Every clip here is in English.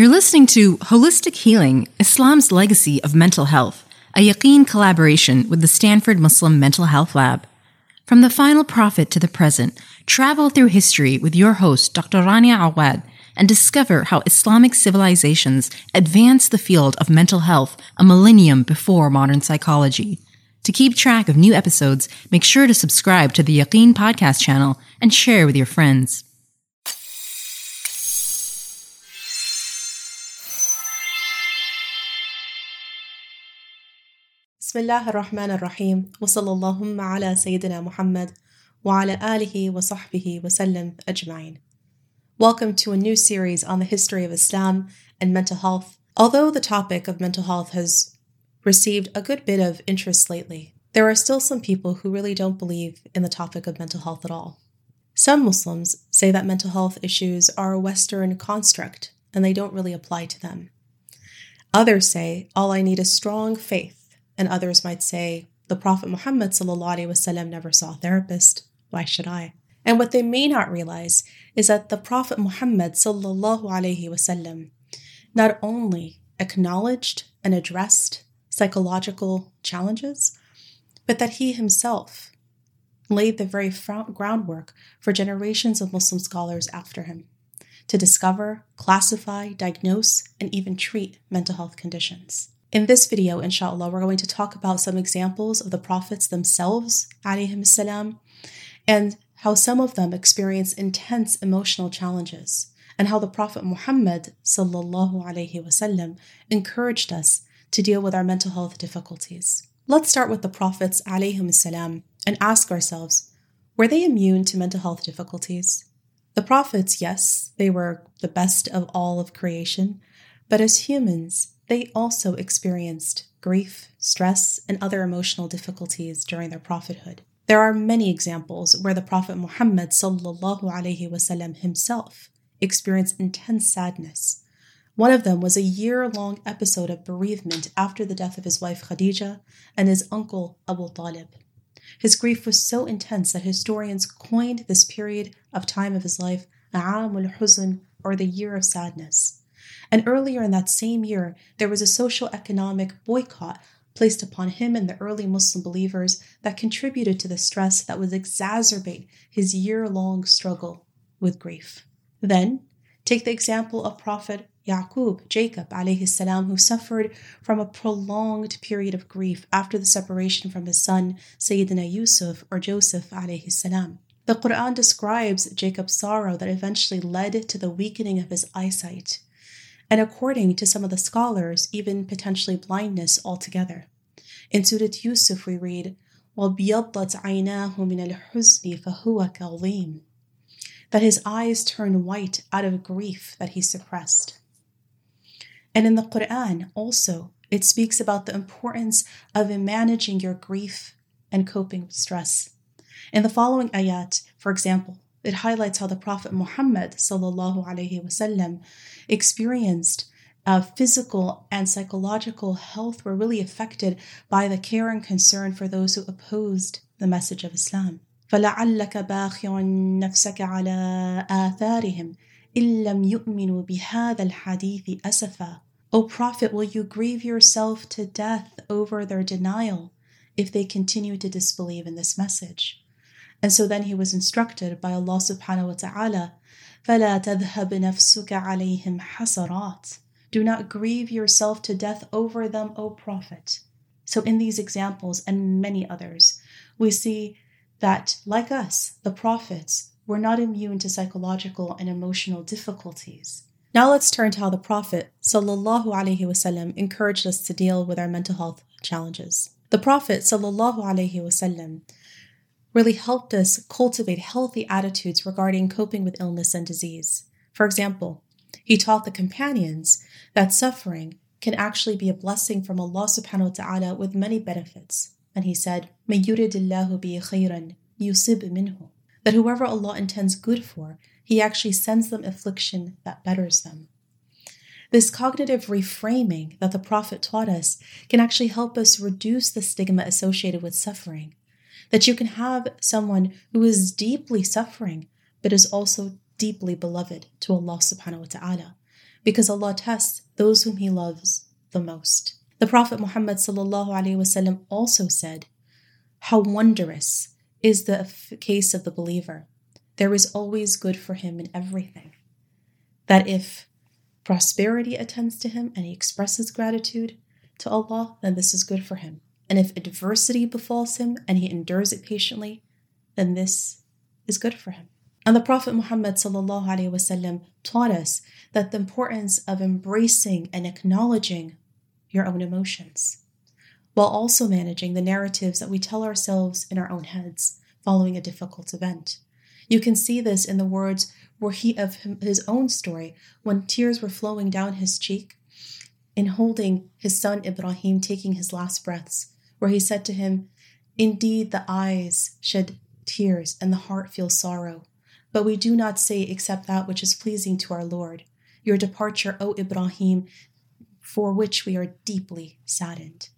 You're listening to Holistic Healing Islam's Legacy of Mental Health, a Yaqeen collaboration with the Stanford Muslim Mental Health Lab. From the final prophet to the present, travel through history with your host, Dr. Rania Awad, and discover how Islamic civilizations advanced the field of mental health a millennium before modern psychology. To keep track of new episodes, make sure to subscribe to the Yaqeen podcast channel and share with your friends. بسم الله الرحمن الرحيم وصلى اللهم على سيدنا محمد وعلى آله وصحبه وسلم أجمعين. Welcome to a new series on the history of Islam and mental health. Although the topic of mental health has received a good bit of interest lately, there are still some people who really don't believe in the topic of mental health at all. Some Muslims say that mental health issues are a Western construct and they don't really apply to them. Others say all I need is strong faith and others might say, the Prophet Muhammad ﷺ never saw a therapist. Why should I? And what they may not realize is that the Prophet Muhammad ﷺ not only acknowledged and addressed psychological challenges, but that he himself laid the very groundwork for generations of Muslim scholars after him to discover, classify, diagnose, and even treat mental health conditions. In this video, inshallah, we're going to talk about some examples of the prophets themselves, salam, and how some of them experience intense emotional challenges, and how the Prophet Muhammad wasallam encouraged us to deal with our mental health difficulties. Let's start with the prophets salam and ask ourselves, were they immune to mental health difficulties? The prophets, yes, they were the best of all of creation, but as humans, they also experienced grief, stress, and other emotional difficulties during their prophethood. There are many examples where the Prophet Muhammad wasallam himself experienced intense sadness. One of them was a year long episode of bereavement after the death of his wife Khadija and his uncle Abu Talib. His grief was so intense that historians coined this period of time of his life Aamul Huzn, or the year of sadness. And earlier in that same year, there was a social economic boycott placed upon him and the early Muslim believers that contributed to the stress that would exacerbate his year long struggle with grief. Then, take the example of Prophet Yaqub, Jacob, alayhi salam, who suffered from a prolonged period of grief after the separation from his son, Sayyidina Yusuf or Joseph, alayhi salam. The Quran describes Jacob's sorrow that eventually led to the weakening of his eyesight and according to some of the scholars, even potentially blindness altogether. In Surah Yusuf, we read, وَبْيَضَّتْ عَيْنَاهُ مِنَ الْحُزْنِ فَهُوَ كَظِيمٌ That his eyes turn white out of grief that he suppressed. And in the Quran, also, it speaks about the importance of managing your grief and coping with stress. In the following ayat, for example, it highlights how the Prophet Muhammad وسلم, experienced uh, physical and psychological health were really affected by the care and concern for those who opposed the message of Islam. فلعلك باخع نفسك على آثارهم إن لم يؤمنوا بهذا الحديث أسفا O Prophet, will you grieve yourself to death over their denial if they continue to disbelieve in this message? And so then he was instructed by Allah subhanahu wa ta'ala, فَلَا تَذْهَبْ نَفْسُكَ عَلَيْهِمْ حَسَرَاتٍ Do not grieve yourself to death over them, O Prophet. So in these examples and many others, we see that, like us, the prophets were not immune to psychological and emotional difficulties. Now let's turn to how the Prophet sallallahu alaihi wasallam encouraged us to deal with our mental health challenges. The Prophet sallallahu alaihi wasallam really helped us cultivate healthy attitudes regarding coping with illness and disease. For example, he taught the companions that suffering can actually be a blessing from Allah subhanahu wa ta'ala with many benefits. And he said, Mayuridillahu bi yusib minhu. That whoever Allah intends good for, He actually sends them affliction that betters them. This cognitive reframing that the Prophet taught us can actually help us reduce the stigma associated with suffering that you can have someone who is deeply suffering, but is also deeply beloved to Allah subhanahu wa ta'ala. because Allah tests those whom He loves the most. The Prophet Muhammad ﷺ also said, How wondrous is the case of the believer. There is always good for him in everything. That if prosperity attends to him and he expresses gratitude to Allah, then this is good for him. And if adversity befalls him and he endures it patiently, then this is good for him. And the Prophet Muhammad وسلم, taught us that the importance of embracing and acknowledging your own emotions, while also managing the narratives that we tell ourselves in our own heads following a difficult event. You can see this in the words where he of his own story when tears were flowing down his cheek in holding his son Ibrahim taking his last breaths, where he said to him, Indeed, the eyes shed tears and the heart feels sorrow, but we do not say except that which is pleasing to our Lord. Your departure, O Ibrahim, for which we are deeply saddened.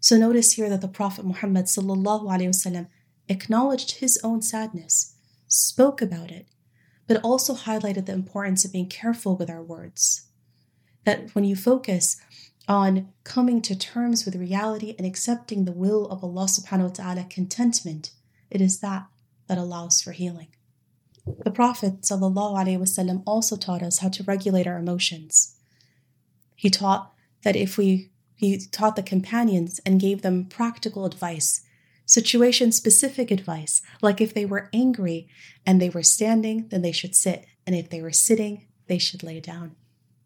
So notice here that the Prophet Muhammad وسلم, acknowledged his own sadness, spoke about it, but also highlighted the importance of being careful with our words. That when you focus on coming to terms with reality and accepting the will of Allah subhanahu wa ta'ala, contentment, it is that that allows for healing. The Prophet ﷺ also taught us how to regulate our emotions. He taught that if we he taught the companions and gave them practical advice, situation specific advice, like if they were angry and they were standing, then they should sit, and if they were sitting, they should lay down.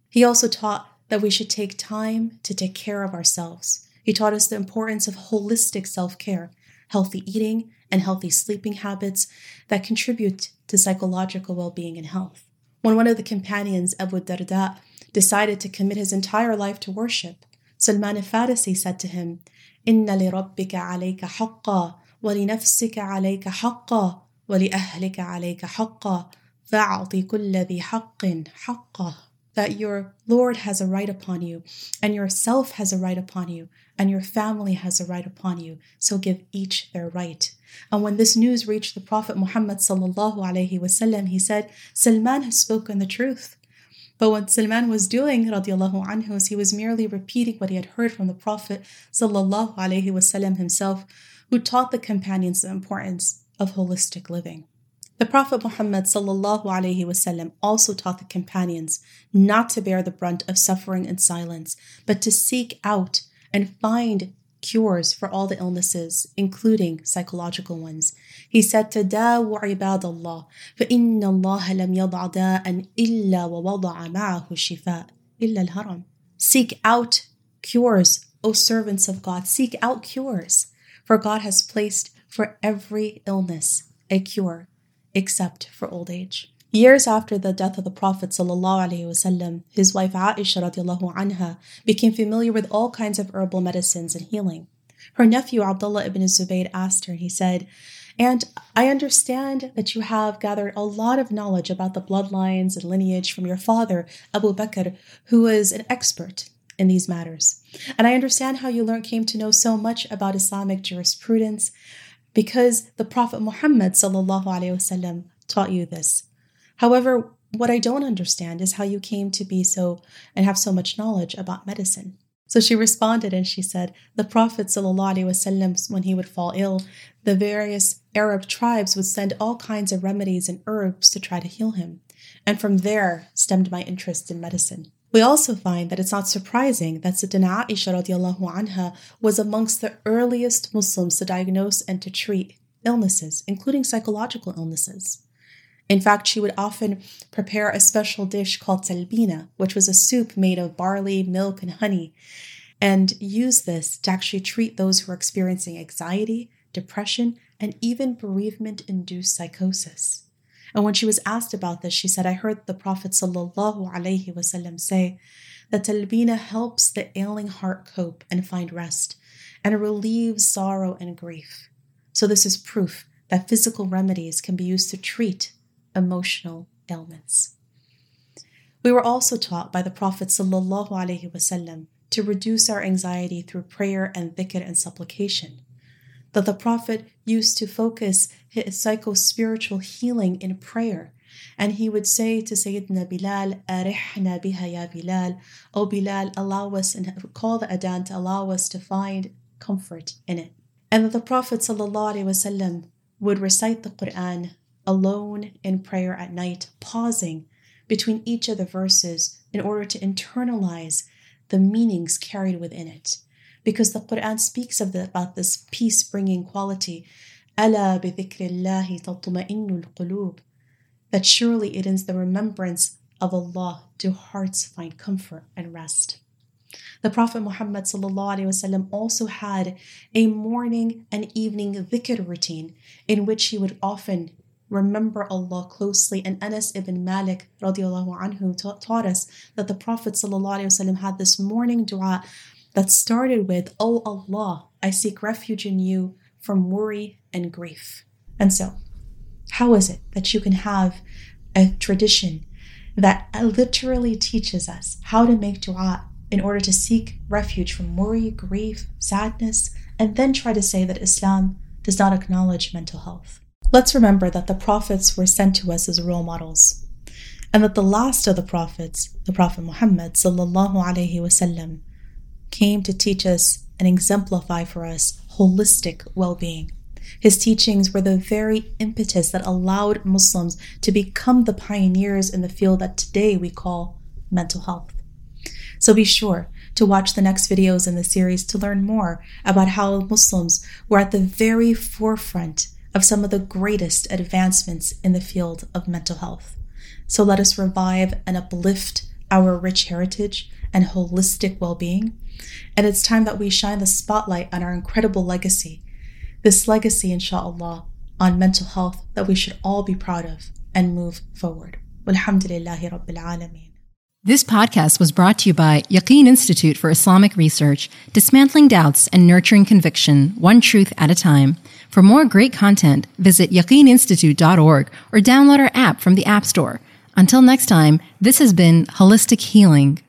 He also taught that we should take time to take care of ourselves. He taught us the importance of holistic self care, healthy eating, and healthy sleeping habits that contribute to psychological well being and health. When one of the companions, Abu Darda, decided to commit his entire life to worship, Salman al-Farisi said to him, إن لربك عليك حقا ولنفسك عليك حقا ولأهلك عليك حقا فأعطي كل ذي حق حقه that your Lord has a right upon you, and yourself has a right upon you, and your family has a right upon you. So give each their right. And when this news reached the Prophet Muhammad sallallahu alaihi wasallam, he said, Salman has spoken the truth. But what Salman was doing, radiallahu anhu, is he was merely repeating what he had heard from the Prophet sallallahu alaihi wasallam himself, who taught the companions the importance of holistic living. The Prophet Muhammad وسلم, also taught the companions not to bear the brunt of suffering in silence, but to seek out and find cures for all the illnesses, including psychological ones. He said, تداووا عباد الله فإن الله لم يضع داء إلا ووضع معه الشفاء إلا الهرم. Seek out cures, O servants of God, seek out cures, for God has placed for every illness a cure except for old age. Years after the death of the Prophet وسلم, his wife Aisha became familiar with all kinds of herbal medicines and healing. Her nephew Abdullah ibn Zubayr asked her, he said, And I understand that you have gathered a lot of knowledge about the bloodlines and lineage from your father, Abu Bakr, who was an expert in these matters. And I understand how you learned came to know so much about Islamic jurisprudence because the Prophet Muhammad وسلم, taught you this. However, what I don't understand is how you came to be so and have so much knowledge about medicine. So she responded and she said, The Prophet, وسلم, when he would fall ill, the various Arab tribes would send all kinds of remedies and herbs to try to heal him. And from there stemmed my interest in medicine. We also find that it's not surprising that Sayyidina Aisha radiallahu anha was amongst the earliest Muslims to diagnose and to treat illnesses, including psychological illnesses. In fact, she would often prepare a special dish called talbina, which was a soup made of barley, milk, and honey, and use this to actually treat those who are experiencing anxiety, depression, and even bereavement induced psychosis. And when she was asked about this, she said, I heard the Prophet ﷺ say that talbina helps the ailing heart cope and find rest, and relieves sorrow and grief. So, this is proof that physical remedies can be used to treat emotional ailments. We were also taught by the Prophet ﷺ to reduce our anxiety through prayer and dhikr and supplication that the Prophet used to focus his psycho spiritual healing in prayer, And he would say to Sayyidina Bilal, Arihna biha ya Bilal. Oh Bilal, allow us and call the adhan to allow us to find comfort in it. And that the Prophet ﷺ would recite the Quran alone in prayer at night, pausing between each of the verses in order to internalize the meanings carried within it Because the Quran speaks of the, about this peace bringing quality. ألا بذكر الله تطمئن القلوب that surely it is the remembrance of Allah do hearts find comfort and rest. The Prophet Muhammad also had a morning and evening dhikr routine in which he would often remember Allah closely. And Anas ibn Malik anhu taught us that the Prophet had this morning dua that started with, O oh Allah, I seek refuge in you from worry and grief. And so, how is it that you can have a tradition that literally teaches us how to make dua in order to seek refuge from worry, grief, sadness, and then try to say that Islam does not acknowledge mental health? Let's remember that the prophets were sent to us as role models, and that the last of the prophets, the Prophet Muhammad sallallahu alaihi wasallam, came to teach us and exemplify for us holistic well-being. His teachings were the very impetus that allowed Muslims to become the pioneers in the field that today we call mental health. So be sure to watch the next videos in the series to learn more about how Muslims were at the very forefront of some of the greatest advancements in the field of mental health. So let us revive and uplift our rich heritage and holistic well being. And it's time that we shine the spotlight on our incredible legacy this legacy, inshallah, on mental health that we should all be proud of and move forward. Walhamdulillahi Rabbil Alameen. This podcast was brought to you by Yaqeen Institute for Islamic Research, dismantling doubts and nurturing conviction, one truth at a time. For more great content, visit yaqeeninstitute.org or download our app from the App Store. Until next time, this has been Holistic Healing.